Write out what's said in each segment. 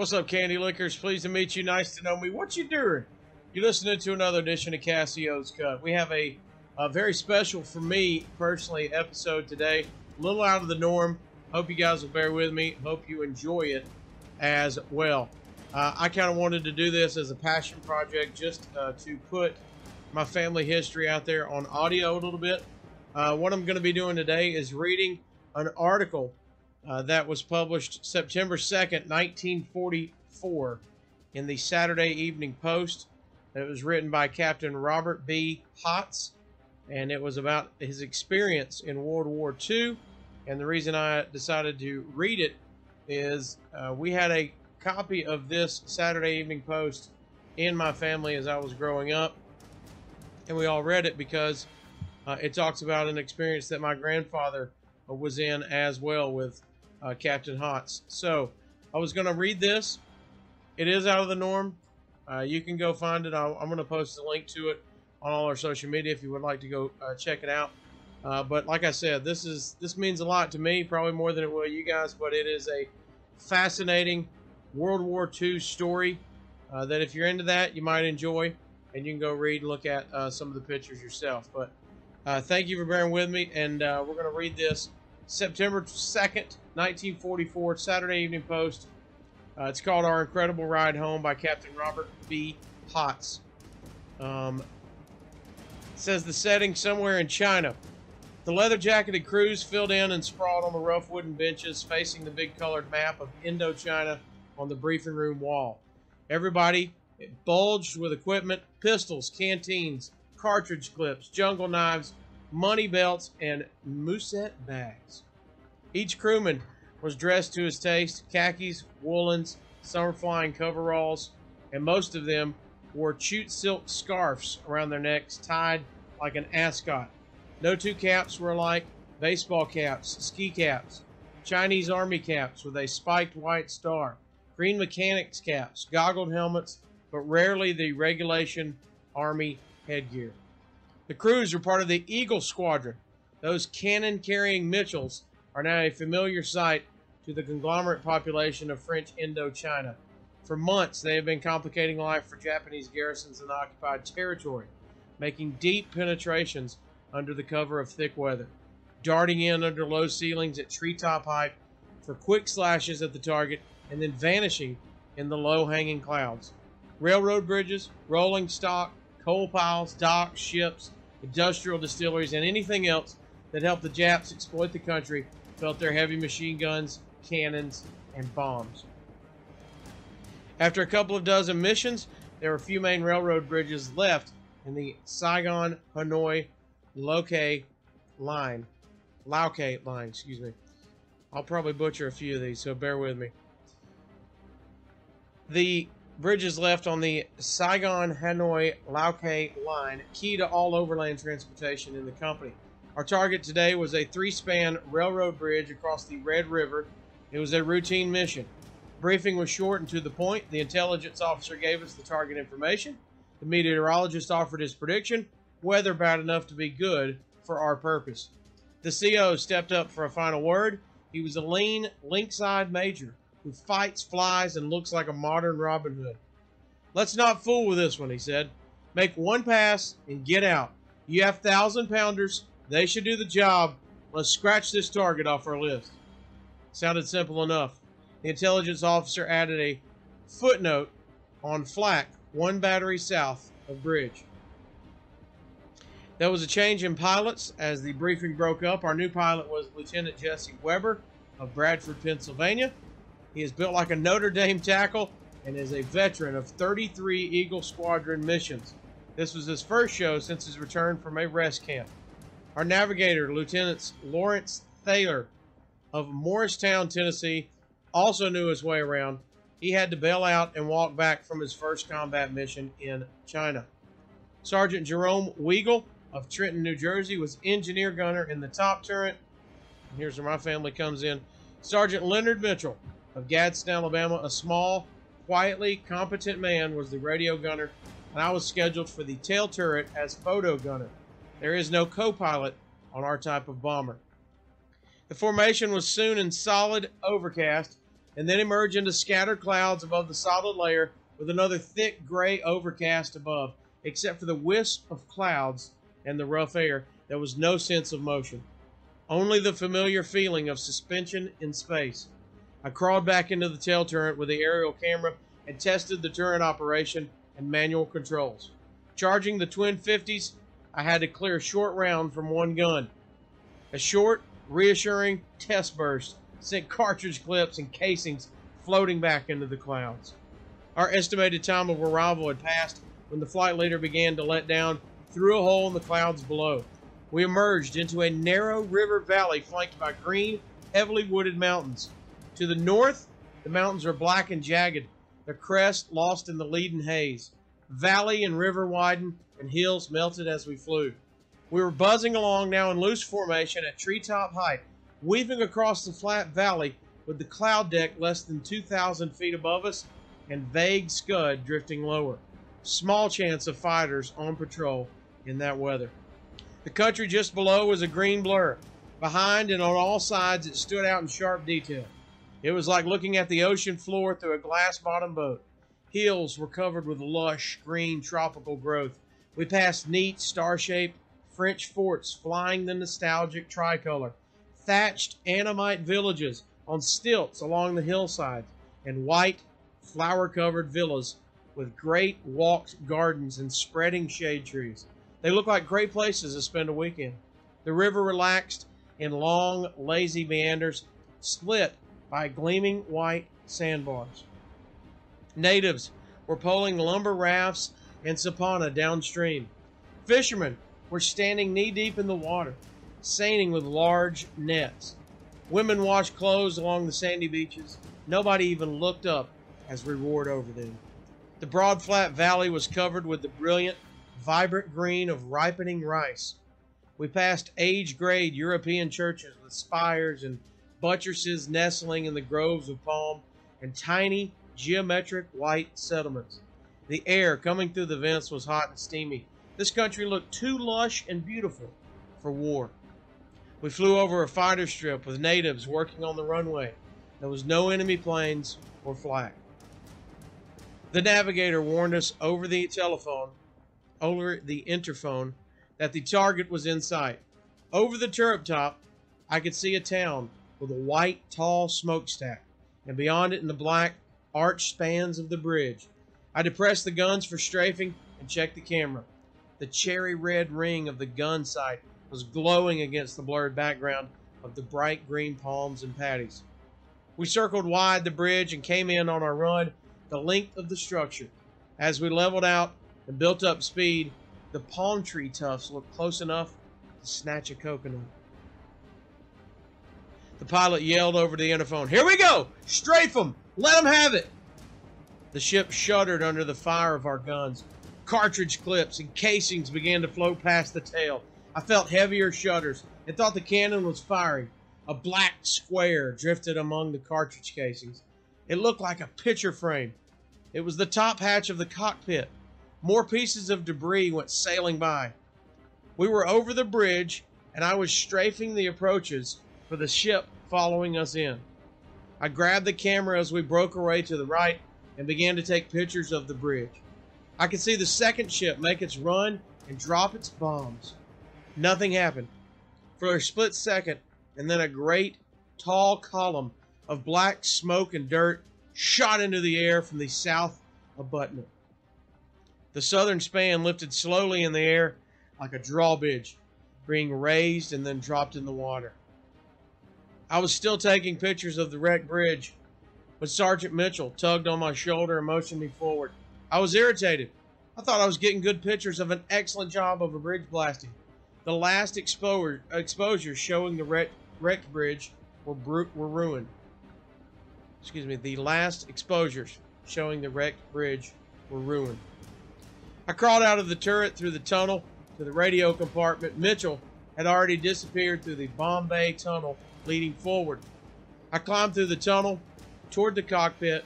What's up, Candy Lickers? Pleased to meet you. Nice to know me. What you doing? You're listening to another edition of Casio's Cut. We have a, a very special for me personally episode today. A little out of the norm. Hope you guys will bear with me. Hope you enjoy it as well. Uh, I kind of wanted to do this as a passion project, just uh, to put my family history out there on audio a little bit. Uh, what I'm going to be doing today is reading an article uh, that was published September 2nd, 1944, in the Saturday Evening Post. It was written by Captain Robert B. Hotz, and it was about his experience in World War II. And the reason I decided to read it is uh, we had a copy of this Saturday Evening Post in my family as I was growing up, and we all read it because uh, it talks about an experience that my grandfather was in as well with uh, Captain Hotz. So I was going to read this. It is out of the norm. Uh, you can go find it. i am going to post a link to it on all our social media if you would like to go uh, check it out. Uh, but like I said, this is this means a lot to me, probably more than it will you guys. But it is a fascinating World War II story uh, that if you're into that, you might enjoy, and you can go read and look at uh, some of the pictures yourself. But thank you for bearing with me, and we're going to read this September 2nd, 1944, Saturday Evening Post. Uh, it's called Our Incredible Ride Home by Captain Robert B. Hotz. Um, says the setting somewhere in China. The leather jacketed crews filled in and sprawled on the rough wooden benches facing the big colored map of Indochina on the briefing room wall. Everybody bulged with equipment pistols, canteens, cartridge clips, jungle knives, money belts, and musette bags. Each crewman was dressed to his taste khakis, woolens, summer flying coveralls, and most of them wore jute silk scarfs around their necks tied like an ascot. No two caps were alike baseball caps, ski caps, Chinese army caps with a spiked white star, green mechanics caps, goggled helmets, but rarely the regulation army headgear. The crews were part of the Eagle Squadron. Those cannon carrying Mitchells are now a familiar sight to the conglomerate population of French Indochina. For months, they have been complicating life for Japanese garrisons in occupied territory, making deep penetrations under the cover of thick weather, darting in under low ceilings at treetop height for quick slashes at the target and then vanishing in the low hanging clouds. Railroad bridges, rolling stock, coal piles, docks, ships, industrial distilleries, and anything else that helped the Japs exploit the country felt their heavy machine guns, cannons, and bombs. After a couple of dozen missions, there were a few main railroad bridges left in the Saigon Hanoi Loke line. Laokay line, excuse me. I'll probably butcher a few of these, so bear with me. The bridges left on the Saigon Hanoi Laokay line, key to all overland transportation in the company. Our target today was a three span railroad bridge across the Red River. It was a routine mission. Briefing was short and to the point. The intelligence officer gave us the target information. The meteorologist offered his prediction weather bad enough to be good for our purpose. The CO stepped up for a final word. He was a lean, lynx-eyed major who fights, flies, and looks like a modern Robin Hood. Let's not fool with this one, he said. Make one pass and get out. You have thousand pounders. They should do the job. Let's scratch this target off our list. Sounded simple enough. The intelligence officer added a footnote on flak, one battery south of bridge. There was a change in pilots as the briefing broke up. Our new pilot was Lieutenant Jesse Weber of Bradford, Pennsylvania. He is built like a Notre Dame tackle and is a veteran of 33 Eagle Squadron missions. This was his first show since his return from a rest camp. Our navigator, Lieutenant Lawrence Thayer of Morristown, Tennessee, also knew his way around. He had to bail out and walk back from his first combat mission in China. Sergeant Jerome Weigel of Trenton, New Jersey, was engineer gunner in the top turret. Here's where my family comes in. Sergeant Leonard Mitchell of Gadsden, Alabama, a small, quietly competent man, was the radio gunner, and I was scheduled for the tail turret as photo gunner. There is no co pilot on our type of bomber. The formation was soon in solid overcast and then emerged into scattered clouds above the solid layer with another thick gray overcast above, except for the wisp of clouds and the rough air. There was no sense of motion, only the familiar feeling of suspension in space. I crawled back into the tail turret with the aerial camera and tested the turret operation and manual controls. Charging the twin 50s, I had to clear a short round from one gun. A short, reassuring test burst sent cartridge clips and casings floating back into the clouds. Our estimated time of arrival had passed when the flight leader began to let down through a hole in the clouds below. We emerged into a narrow river valley flanked by green, heavily wooded mountains. To the north, the mountains are black and jagged, their crest lost in the leaden haze. Valley and river widened, and hills melted as we flew. We were buzzing along now in loose formation at treetop height, weaving across the flat valley with the cloud deck less than 2,000 feet above us and vague scud drifting lower. Small chance of fighters on patrol in that weather. The country just below was a green blur. Behind and on all sides, it stood out in sharp detail. It was like looking at the ocean floor through a glass bottom boat. Hills were covered with lush, green tropical growth. We passed neat, star shaped French forts flying the nostalgic tricolor, thatched Annamite villages on stilts along the hillsides, and white, flower covered villas with great walked gardens and spreading shade trees. They look like great places to spend a weekend. The river relaxed in long, lazy meanders, split by gleaming white sandbars. Natives were poling lumber rafts and sapana downstream. Fishermen were standing knee deep in the water, seining with large nets. Women washed clothes along the sandy beaches. Nobody even looked up as we roared over them. The broad flat valley was covered with the brilliant, vibrant green of ripening rice. We passed age grade European churches with spires and buttresses nestling in the groves of palm and tiny geometric white settlements. The air coming through the vents was hot and steamy. This country looked too lush and beautiful for war. We flew over a fighter strip with natives working on the runway. There was no enemy planes or flag. The navigator warned us over the telephone, over the interphone, that the target was in sight. Over the turret top, I could see a town with a white, tall smokestack, and beyond it in the black, arched spans of the bridge. I depressed the guns for strafing and checked the camera. The cherry red ring of the gun sight was glowing against the blurred background of the bright green palms and paddies. We circled wide the bridge and came in on our run the length of the structure. As we leveled out and built up speed, the palm tree tufts looked close enough to snatch a coconut. The pilot yelled over the interphone, Here we go! Strafe them! Let them have it! The ship shuddered under the fire of our guns. Cartridge clips and casings began to float past the tail. I felt heavier shudders and thought the cannon was firing. A black square drifted among the cartridge casings. It looked like a picture frame. It was the top hatch of the cockpit. More pieces of debris went sailing by. We were over the bridge, and I was strafing the approaches for the ship following us in. I grabbed the camera as we broke away to the right and began to take pictures of the bridge. I could see the second ship make its run and drop its bombs. Nothing happened. For a split second, and then a great, tall column of black smoke and dirt shot into the air from the south abutment. The southern span lifted slowly in the air like a drawbridge, being raised and then dropped in the water. I was still taking pictures of the wrecked bridge when Sergeant Mitchell tugged on my shoulder and motioned me forward. I was irritated. I thought I was getting good pictures of an excellent job of a bridge blasting. The last exposure, exposures showing the wrecked, wrecked bridge were, were ruined excuse me, the last exposures showing the wrecked bridge were ruined. I crawled out of the turret through the tunnel to the radio compartment. Mitchell had already disappeared through the bomb bay tunnel leading forward. I climbed through the tunnel toward the cockpit.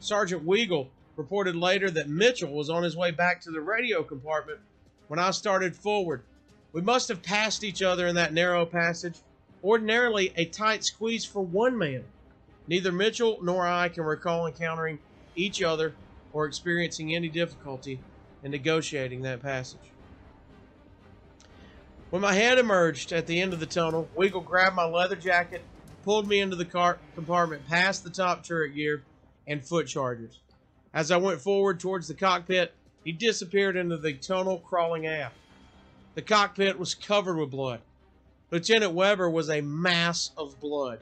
Sergeant Weigel reported later that Mitchell was on his way back to the radio compartment when I started forward. We must have passed each other in that narrow passage, ordinarily a tight squeeze for one man. Neither Mitchell nor I can recall encountering each other or experiencing any difficulty in negotiating that passage. When my head emerged at the end of the tunnel, Weigel grabbed my leather jacket, pulled me into the car compartment past the top turret gear and foot chargers. As I went forward towards the cockpit, he disappeared into the tunnel crawling aft. The cockpit was covered with blood. Lieutenant Weber was a mass of blood.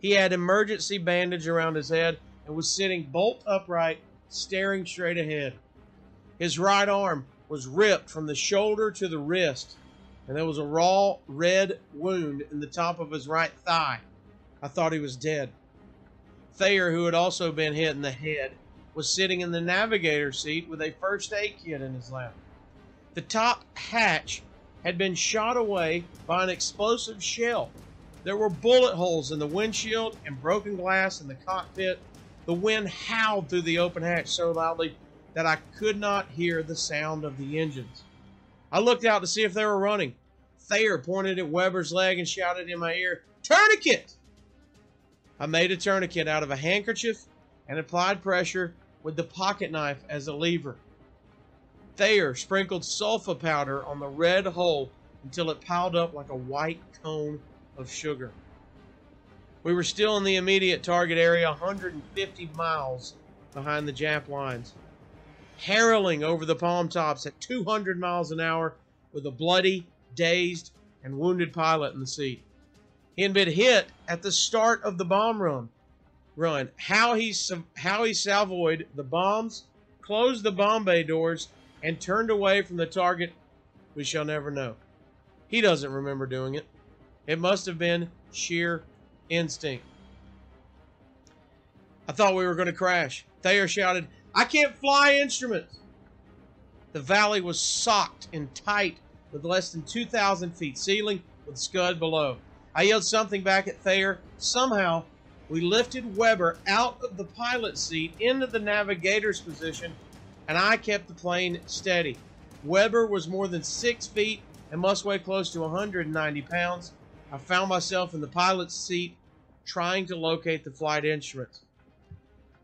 He had emergency bandage around his head and was sitting bolt upright, staring straight ahead. His right arm was ripped from the shoulder to the wrist, and there was a raw red wound in the top of his right thigh. I thought he was dead. Thayer, who had also been hit in the head, was sitting in the navigator seat with a first aid kit in his lap. The top hatch had been shot away by an explosive shell. There were bullet holes in the windshield and broken glass in the cockpit. The wind howled through the open hatch so loudly that I could not hear the sound of the engines. I looked out to see if they were running. Thayer pointed at Weber's leg and shouted in my ear, Tourniquet! I made a tourniquet out of a handkerchief and applied pressure with the pocket knife as a lever. Thayer sprinkled sulfa powder on the red hole until it piled up like a white cone of sugar. We were still in the immediate target area, 150 miles behind the Jap lines, harrowing over the palm tops at 200 miles an hour with a bloody, dazed, and wounded pilot in the seat. He had been hit at the start of the bomb run. Run. How he how he salvoed the bombs, closed the bomb bay doors, and turned away from the target, we shall never know. He doesn't remember doing it. It must have been sheer instinct. I thought we were going to crash. Thayer shouted, I can't fly instruments. The valley was socked and tight with less than 2,000 feet ceiling with scud below. I yelled something back at Thayer. Somehow, we lifted Weber out of the pilot seat into the navigator's position, and I kept the plane steady. Weber was more than six feet and must weigh close to 190 pounds. I found myself in the pilot's seat trying to locate the flight instruments.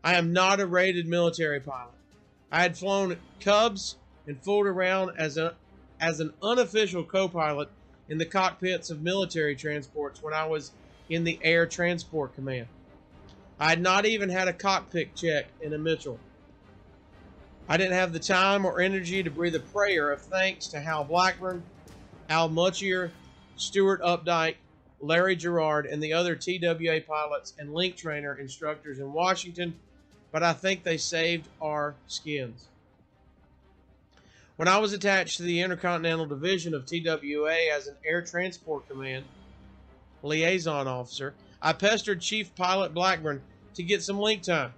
I am not a rated military pilot. I had flown Cubs and fooled around as a as an unofficial co-pilot in the cockpits of military transports when I was in the Air Transport Command. I had not even had a cockpit check in a Mitchell. I didn't have the time or energy to breathe a prayer of thanks to Hal Blackburn, Al Mutchier, Stuart Updike, Larry Gerard, and the other TWA pilots and link trainer instructors in Washington, but I think they saved our skins. When I was attached to the Intercontinental Division of TWA as an Air Transport Command liaison officer, I pestered Chief Pilot Blackburn to get some link time.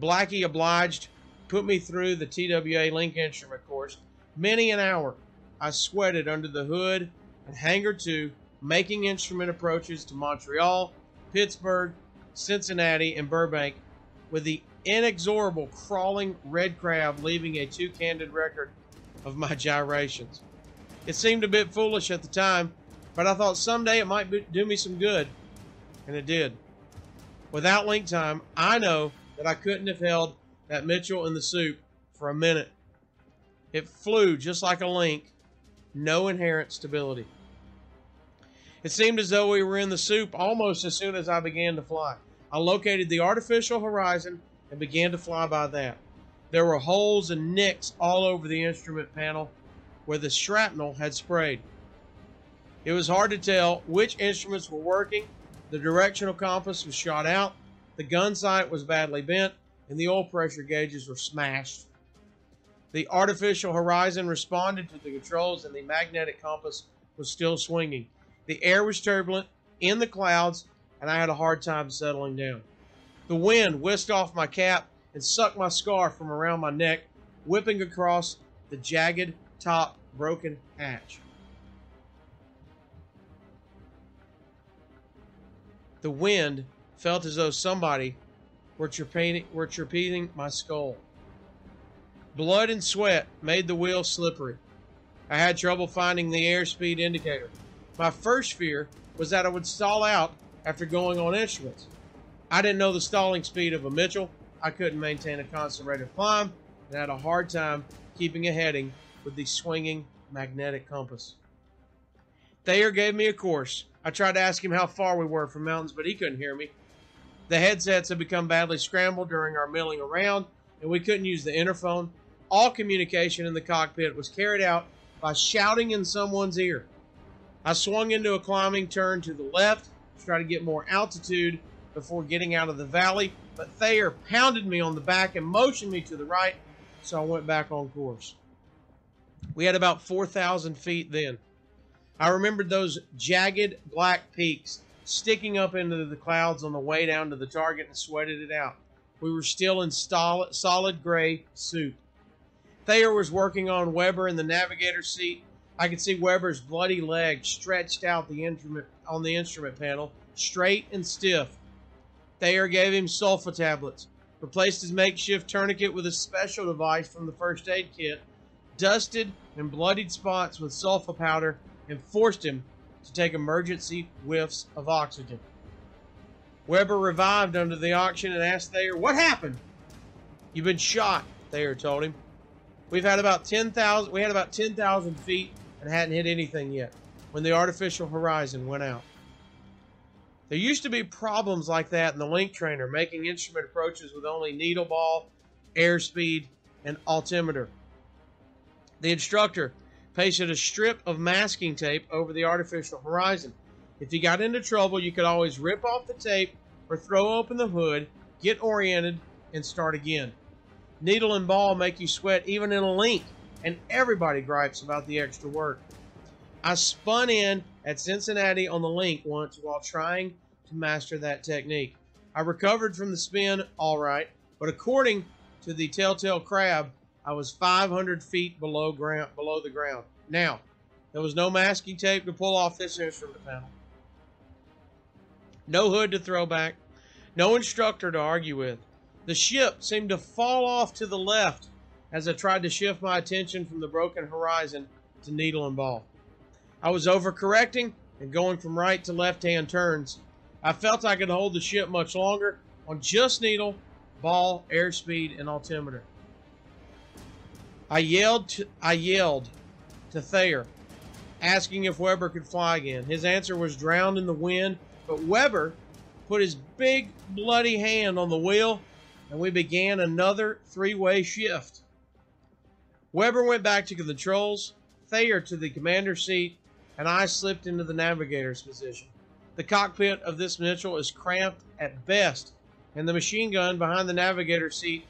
Blackie obliged, put me through the TWA link instrument course. Many an hour I sweated under the hood and hangar two, making instrument approaches to Montreal, Pittsburgh, Cincinnati, and Burbank with the inexorable crawling red crab leaving a too candid record of my gyrations. It seemed a bit foolish at the time, but I thought someday it might do me some good, and it did. Without link time, I know that I couldn't have held that Mitchell in the soup for a minute. It flew just like a link, no inherent stability. It seemed as though we were in the soup almost as soon as I began to fly. I located the artificial horizon and began to fly by that. There were holes and nicks all over the instrument panel where the shrapnel had sprayed. It was hard to tell which instruments were working. The directional compass was shot out, the gun sight was badly bent, and the oil pressure gauges were smashed. The artificial horizon responded to the controls, and the magnetic compass was still swinging. The air was turbulent, in the clouds, and I had a hard time settling down. The wind whisked off my cap and sucked my scarf from around my neck, whipping across the jagged top broken hatch. The wind felt as though somebody were trepiding, were my skull. Blood and sweat made the wheel slippery. I had trouble finding the airspeed indicator. My first fear was that I would stall out after going on instruments. I didn't know the stalling speed of a Mitchell. I couldn't maintain a constant rate of climb and had a hard time keeping a heading with the swinging magnetic compass. Thayer gave me a course. I tried to ask him how far we were from mountains, but he couldn't hear me. The headsets had become badly scrambled during our milling around, and we couldn't use the interphone. All communication in the cockpit was carried out by shouting in someone's ear. I swung into a climbing turn to the left try to get more altitude before getting out of the valley, but Thayer pounded me on the back and motioned me to the right, so I went back on course. We had about 4,000 feet then. I remembered those jagged black peaks sticking up into the clouds on the way down to the target and sweated it out. We were still in solid, solid gray soup. Thayer was working on Weber in the navigator seat. I could see Weber's bloody leg stretched out the instrument on the instrument panel, straight and stiff. Thayer gave him sulfa tablets, replaced his makeshift tourniquet with a special device from the first aid kit, dusted and bloodied spots with sulfa powder, and forced him to take emergency whiffs of oxygen. Weber revived under the oxygen and asked Thayer, What happened? You've been shot, Thayer told him. We've had about 10,000 we had about 10,000 feet and hadn't hit anything yet when the artificial horizon went out. There used to be problems like that in the link trainer, making instrument approaches with only needle ball, airspeed, and altimeter. The instructor pasted a strip of masking tape over the artificial horizon. If you got into trouble, you could always rip off the tape or throw open the hood, get oriented, and start again. Needle and ball make you sweat even in a link, and everybody gripes about the extra work. I spun in at Cincinnati on the link once while trying to master that technique. I recovered from the spin all right, but according to the Telltale Crab, I was 500 feet below ground, below the ground. Now, there was no masking tape to pull off this instrument panel. No hood to throw back. No instructor to argue with. The ship seemed to fall off to the left as I tried to shift my attention from the broken horizon to needle and ball. I was overcorrecting and going from right to left hand turns. I felt I could hold the ship much longer on just needle, ball, airspeed, and altimeter. I yelled to, I yelled to Thayer, asking if Weber could fly again. His answer was drowned in the wind, but Weber put his big bloody hand on the wheel and we began another three-way shift. Weber went back to the controls, Thayer to the commander's seat, and I slipped into the navigator's position. The cockpit of this Mitchell is cramped at best, and the machine gun behind the navigator's seat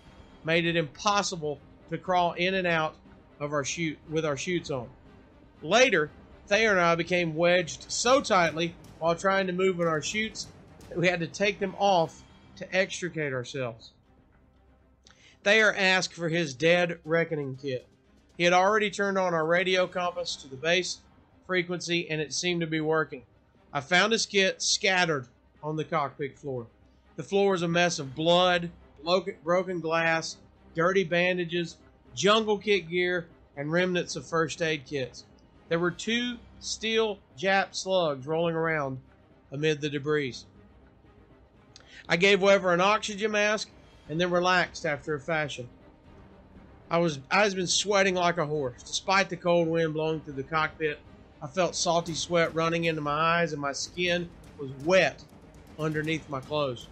made it impossible to crawl in and out of our chute with our chutes on. Later, Thayer and I became wedged so tightly while trying to move in our chutes that we had to take them off to extricate ourselves. Thayer asked for his dead reckoning kit. He had already turned on our radio compass to the base frequency and it seemed to be working. I found his kit scattered on the cockpit floor. The floor was a mess of blood, broken glass, dirty bandages, jungle kit gear, and remnants of first aid kits. There were two steel Jap slugs rolling around amid the debris. I gave Weber an oxygen mask and then relaxed after a fashion. I was I had been sweating like a horse. Despite the cold wind blowing through the cockpit, I felt salty sweat running into my eyes and my skin was wet underneath my clothes.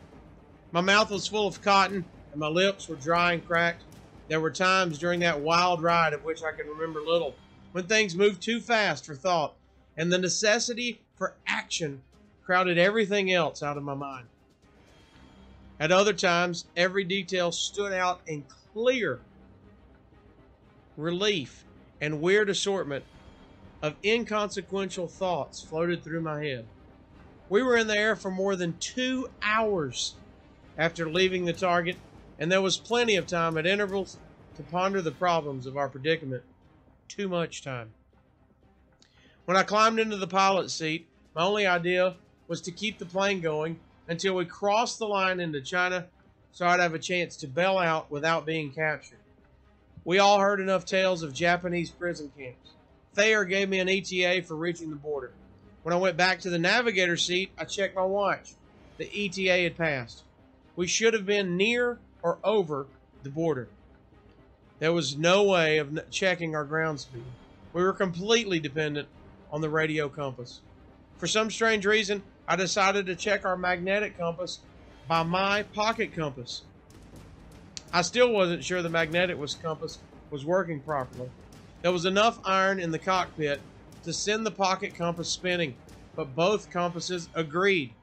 My mouth was full of cotton and my lips were dry and cracked. There were times during that wild ride of which I can remember little, when things moved too fast for thought, and the necessity for action crowded everything else out of my mind. At other times, every detail stood out and clear relief and weird assortment of inconsequential thoughts floated through my head. We were in the air for more than two hours after leaving the target and there was plenty of time at intervals to ponder the problems of our predicament. Too much time. When I climbed into the pilot seat, my only idea was to keep the plane going until we crossed the line into China so I'd have a chance to bail out without being captured. We all heard enough tales of Japanese prison camps. Thayer gave me an ETA for reaching the border. When I went back to the navigator seat, I checked my watch. The ETA had passed. We should have been near or over the border. There was no way of checking our ground speed. We were completely dependent on the radio compass. For some strange reason, I decided to check our magnetic compass by my pocket compass. I still wasn't sure the magnetic was compass was working properly. There was enough iron in the cockpit to send the pocket compass spinning, but both compasses agreed.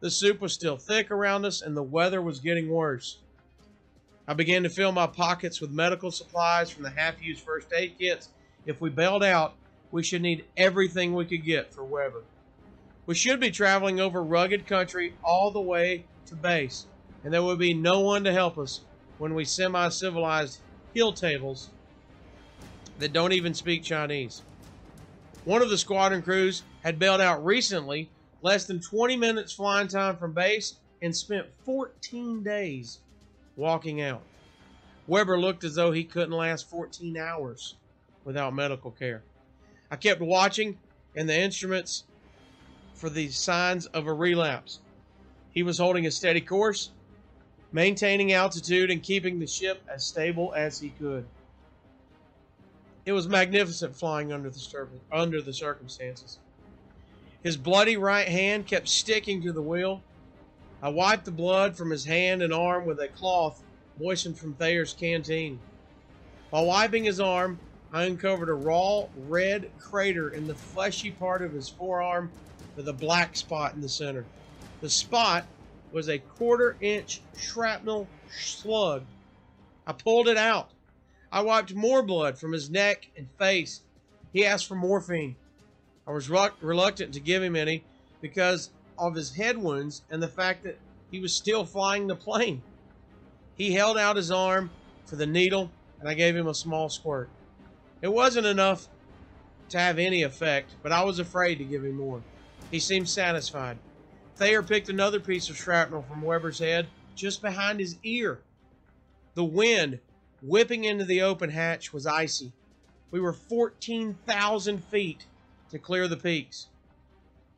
The soup was still thick around us and the weather was getting worse. I began to fill my pockets with medical supplies from the half used first aid kits. If we bailed out, we should need everything we could get for Weber. We should be traveling over rugged country all the way to base, and there would be no one to help us when we semi civilized hill tables that don't even speak Chinese. One of the squadron crews had bailed out recently, less than 20 minutes flying time from base, and spent 14 days walking out. Weber looked as though he couldn't last 14 hours without medical care. I kept watching and the instruments for the signs of a relapse. He was holding a steady course, maintaining altitude, and keeping the ship as stable as he could. It was magnificent flying under the, under the circumstances. His bloody right hand kept sticking to the wheel, I wiped the blood from his hand and arm with a cloth moistened from Thayer's canteen. While wiping his arm, I uncovered a raw red crater in the fleshy part of his forearm with a black spot in the center. The spot was a quarter inch shrapnel slug. I pulled it out. I wiped more blood from his neck and face. He asked for morphine. I was reluctant to give him any because of his head wounds and the fact that he was still flying the plane. He held out his arm for the needle, and I gave him a small squirt. It wasn't enough to have any effect, but I was afraid to give him more. He seemed satisfied. Thayer picked another piece of shrapnel from Weber's head just behind his ear. The wind whipping into the open hatch was icy. We were 14,000 feet to clear the peaks.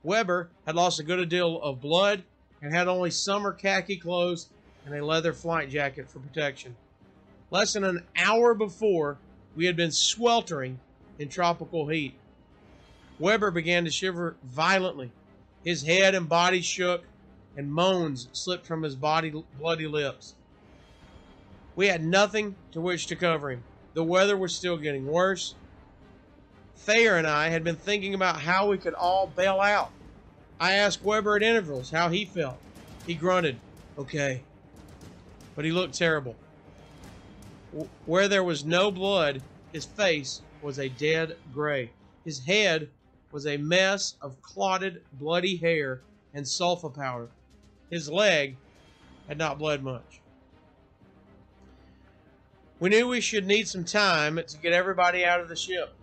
Weber had lost a good deal of blood and had only summer khaki clothes and a leather flight jacket for protection. Less than an hour before, we had been sweltering in tropical heat. Weber began to shiver violently. His head and body shook, and moans slipped from his body, bloody lips. We had nothing to which to cover him. The weather was still getting worse. Thayer and I had been thinking about how we could all bail out. I asked Weber at intervals how he felt. He grunted, okay. But he looked terrible. Where there was no blood, his face was a dead gray. His head was a mess of clotted, bloody hair and sulfa powder. His leg had not bled much. We knew we should need some time to get everybody out of the ship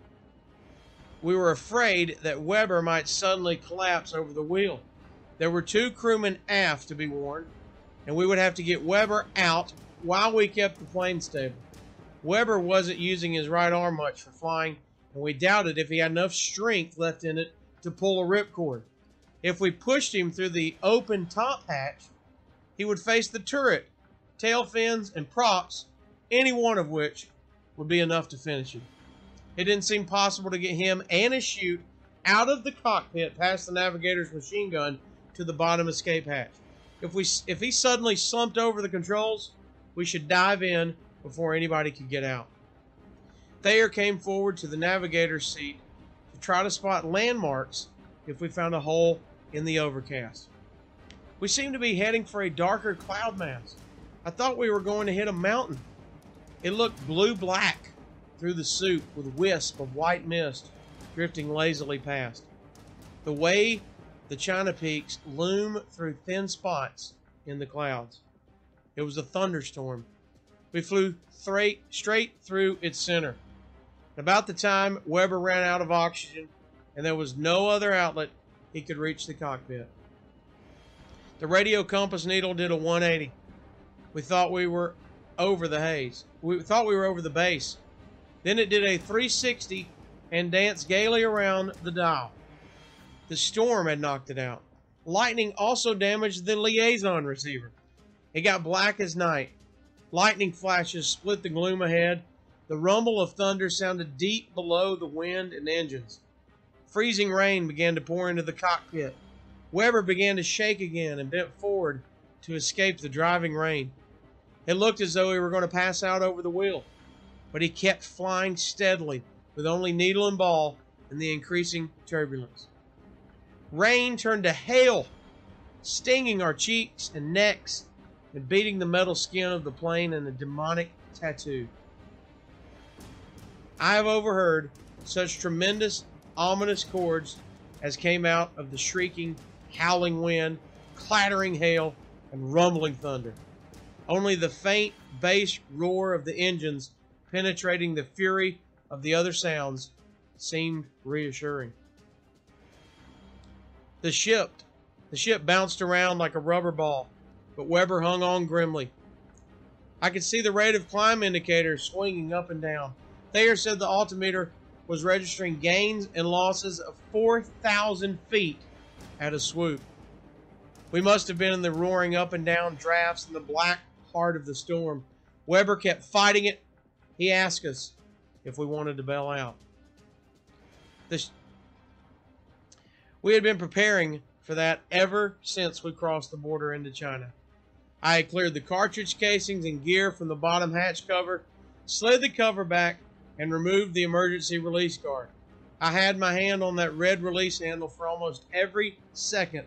we were afraid that Weber might suddenly collapse over the wheel. There were two crewmen aft to be warned, and we would have to get Weber out while we kept the plane stable. Weber wasn't using his right arm much for flying, and we doubted if he had enough strength left in it to pull a ripcord. If we pushed him through the open top hatch, he would face the turret, tail fins, and props, any one of which would be enough to finish him. It didn't seem possible to get him and his chute out of the cockpit past the navigator's machine gun to the bottom escape hatch. If we if he suddenly slumped over the controls, we should dive in before anybody could get out. Thayer came forward to the navigator's seat to try to spot landmarks if we found a hole in the overcast. We seemed to be heading for a darker cloud mass. I thought we were going to hit a mountain. It looked blue black through the soup with wisp of white mist drifting lazily past. The way the China peaks loom through thin spots in the clouds. It was a thunderstorm. We flew straight, straight through its center. About the time Weber ran out of oxygen and there was no other outlet, he could reach the cockpit. The radio compass needle did a 180. We thought we were over the haze. We thought we were over the base. Then it did a 360 and danced gaily around the dial. The storm had knocked it out. Lightning also damaged the liaison receiver. It got black as night. Lightning flashes split the gloom ahead. The rumble of thunder sounded deep below the wind and engines. Freezing rain began to pour into the cockpit. Weber began to shake again and bent forward to escape the driving rain. It looked as though he were going to pass out over the wheel, but he kept flying steadily with only needle and ball in the increasing turbulence. Rain turned to hail, stinging our cheeks and necks and beating the metal skin of the plane in a demonic tattoo. I have overheard such tremendous, ominous chords as came out of the shrieking, howling wind, clattering hail, and rumbling thunder. Only the faint bass roar of the engines penetrating the fury of the other sounds seemed reassuring. The ship, the ship bounced around like a rubber ball, but Weber hung on grimly. I could see the rate of climb indicator swinging up and down. Thayer said the altimeter was registering gains and losses of 4,000 feet at a swoop. We must have been in the roaring up and down drafts in the black heart of the storm. Weber kept fighting it. He asked us if we wanted to bail out. This, we had been preparing for that ever since we crossed the border into China. I had cleared the cartridge casings and gear from the bottom hatch cover, slid the cover back, and removed the emergency release guard. I had my hand on that red release handle for almost every second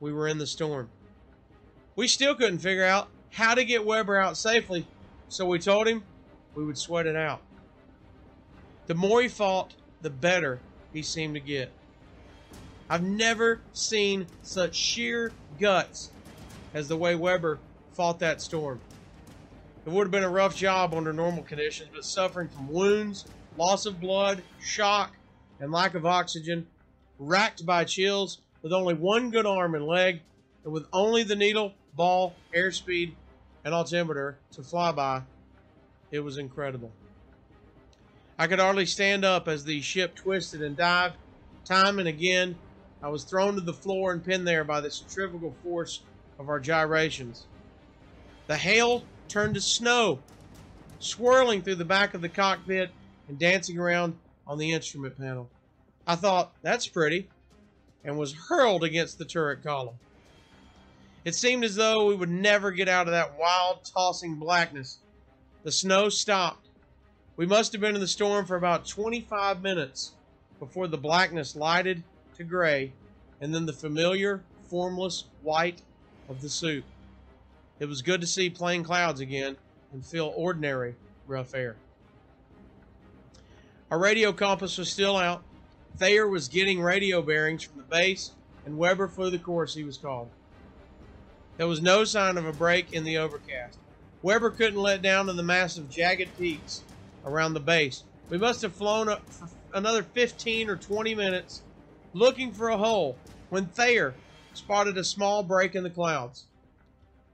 we were in the storm. We still couldn't figure out how to get Weber out safely, so we told him we would sweat it out. The more he fought, the better he seemed to get. I've never seen such sheer guts as the way Weber fought that storm. It would have been a rough job under normal conditions, but suffering from wounds, loss of blood, shock, and lack of oxygen, racked by chills, with only one good arm and leg, and with only the needle, ball, airspeed, and altimeter to fly by, it was incredible. I could hardly stand up as the ship twisted and dived. Time and again, I was thrown to the floor and pinned there by the centrifugal force of our gyrations. The hail turned to snow, swirling through the back of the cockpit and dancing around on the instrument panel. I thought, that's pretty, and was hurled against the turret column. It seemed as though we would never get out of that wild, tossing blackness. The snow stopped. We must have been in the storm for about 25 minutes before the blackness lighted to gray and then the familiar, formless white of the soup. It was good to see plain clouds again and feel ordinary, rough air. Our radio compass was still out. Thayer was getting radio bearings from the base, and Weber flew the course he was called. There was no sign of a break in the overcast. Weber couldn't let down to the massive jagged peaks around the base. We must have flown up for another 15 or 20 minutes looking for a hole when Thayer spotted a small break in the clouds.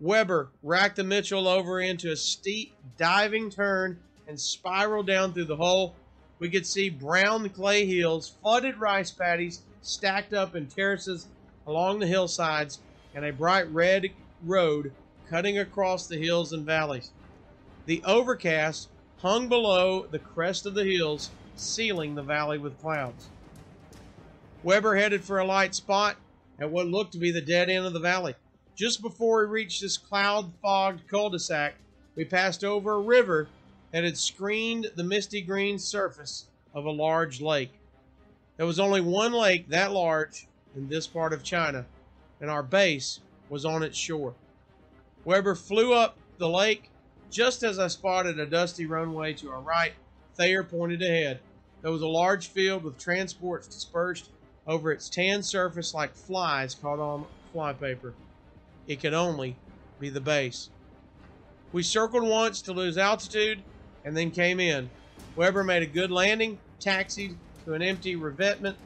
Weber racked the Mitchell over into a steep diving turn and spiraled down through the hole. We could see brown clay hills, flooded rice paddies stacked up in terraces along the hillsides, and a bright red road cutting across the hills and valleys. The overcast hung below the crest of the hills, sealing the valley with clouds. Weber headed for a light spot at what looked to be the dead end of the valley. Just before we reached this cloud fogged cul de sac, we passed over a river that had screened the misty green surface of a large lake. There was only one lake that large in this part of China, and our base was on its shore. Weber flew up the lake just as I spotted a dusty runway to our right. Thayer pointed ahead. There was a large field with transports dispersed over its tan surface like flies caught on flypaper. It could only be the base. We circled once to lose altitude and then came in. Weber made a good landing, taxied to an empty revetment,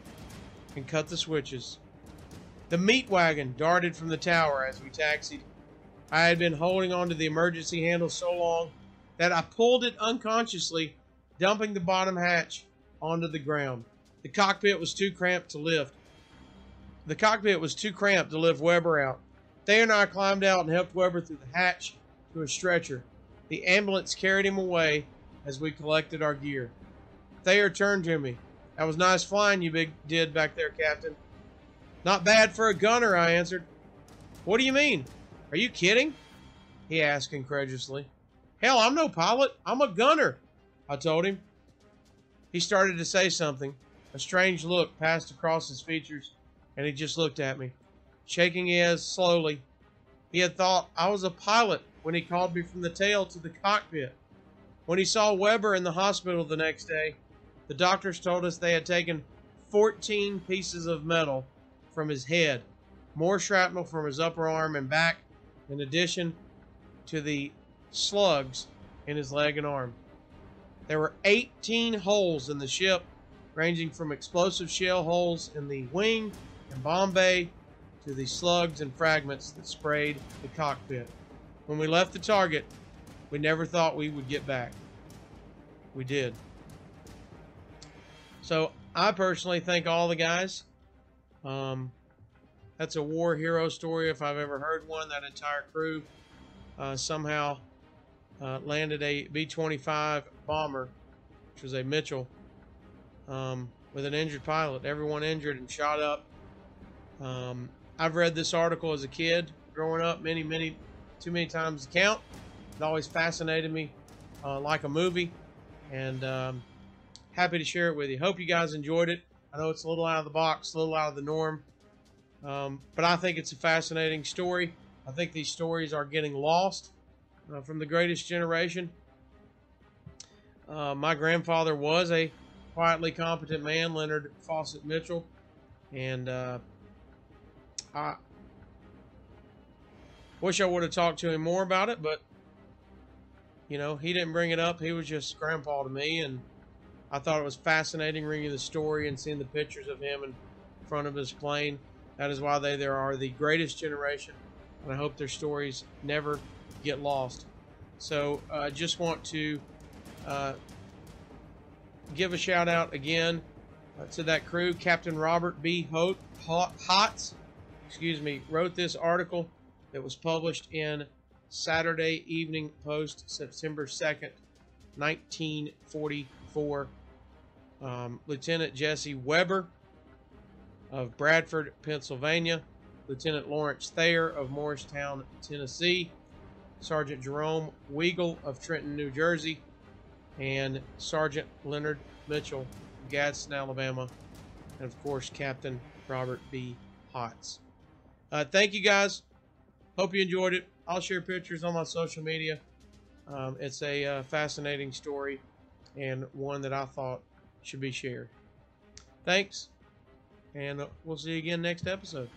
and cut the switches. The meat wagon darted from the tower as we taxied. I had been holding onto the emergency handle so long that I pulled it unconsciously, dumping the bottom hatch onto the ground. The cockpit was too cramped to lift. The cockpit was too cramped to lift Weber out. Thayer and I climbed out and helped Weber through the hatch to a stretcher. The ambulance carried him away as we collected our gear. Thayer turned to me. That was nice flying you big did back there, Captain. Not bad for a gunner, I answered. What do you mean? Are you kidding? He asked incredulously. Hell, I'm no pilot. I'm a gunner, I told him. He started to say something. A strange look passed across his features, and he just looked at me, shaking his slowly. He had thought I was a pilot when he called me from the tail to the cockpit. When he saw Weber in the hospital the next day, the doctors told us they had taken 14 pieces of metal from his head, more shrapnel from his upper arm and back, in addition to the slugs in his leg and arm. There were 18 holes in the ship, ranging from explosive shell holes in the wing and bomb bay to the slugs and fragments that sprayed the cockpit. When we left the target, we never thought we would get back. We did. So I personally thank all the guys. Um, that's a war hero story if I've ever heard one. That entire crew uh, somehow uh, landed a B-25 bomber, which was a Mitchell, um, with an injured pilot. Everyone injured and shot up. Um, I've read this article as a kid, growing up, many, many, too many times to count. It always fascinated me, uh, like a movie, and um, happy to share it with you. Hope you guys enjoyed it. I know it's a little out of the box, a little out of the norm, um, but I think it's a fascinating story. I think these stories are getting lost uh, from the greatest generation. Uh, my grandfather was a quietly competent man, Leonard Fawcett Mitchell, and uh, I wish I would have talked to him more about it, but you know, he didn't bring it up. He was just grandpa to me, and I thought it was fascinating reading the story and seeing the pictures of him in front of his plane. That is why they there are the greatest generation, and I hope their stories never get lost. So I uh, just want to uh, give a shout out again uh, to that crew. Captain Robert B. Hote, Hotz, excuse me, wrote this article that was published in Saturday Evening Post, September 2nd, 1944. Um, Lieutenant Jesse Weber of Bradford, Pennsylvania. Lieutenant Lawrence Thayer of Morristown, Tennessee. Sergeant Jerome Weigel of Trenton, New Jersey. And Sergeant Leonard Mitchell Gadsden, Alabama. And of course, Captain Robert B. Hotz. Uh, thank you guys. Hope you enjoyed it. I'll share pictures on my social media. Um, it's a uh, fascinating story and one that I thought should be shared. Thanks, and we'll see you again next episode.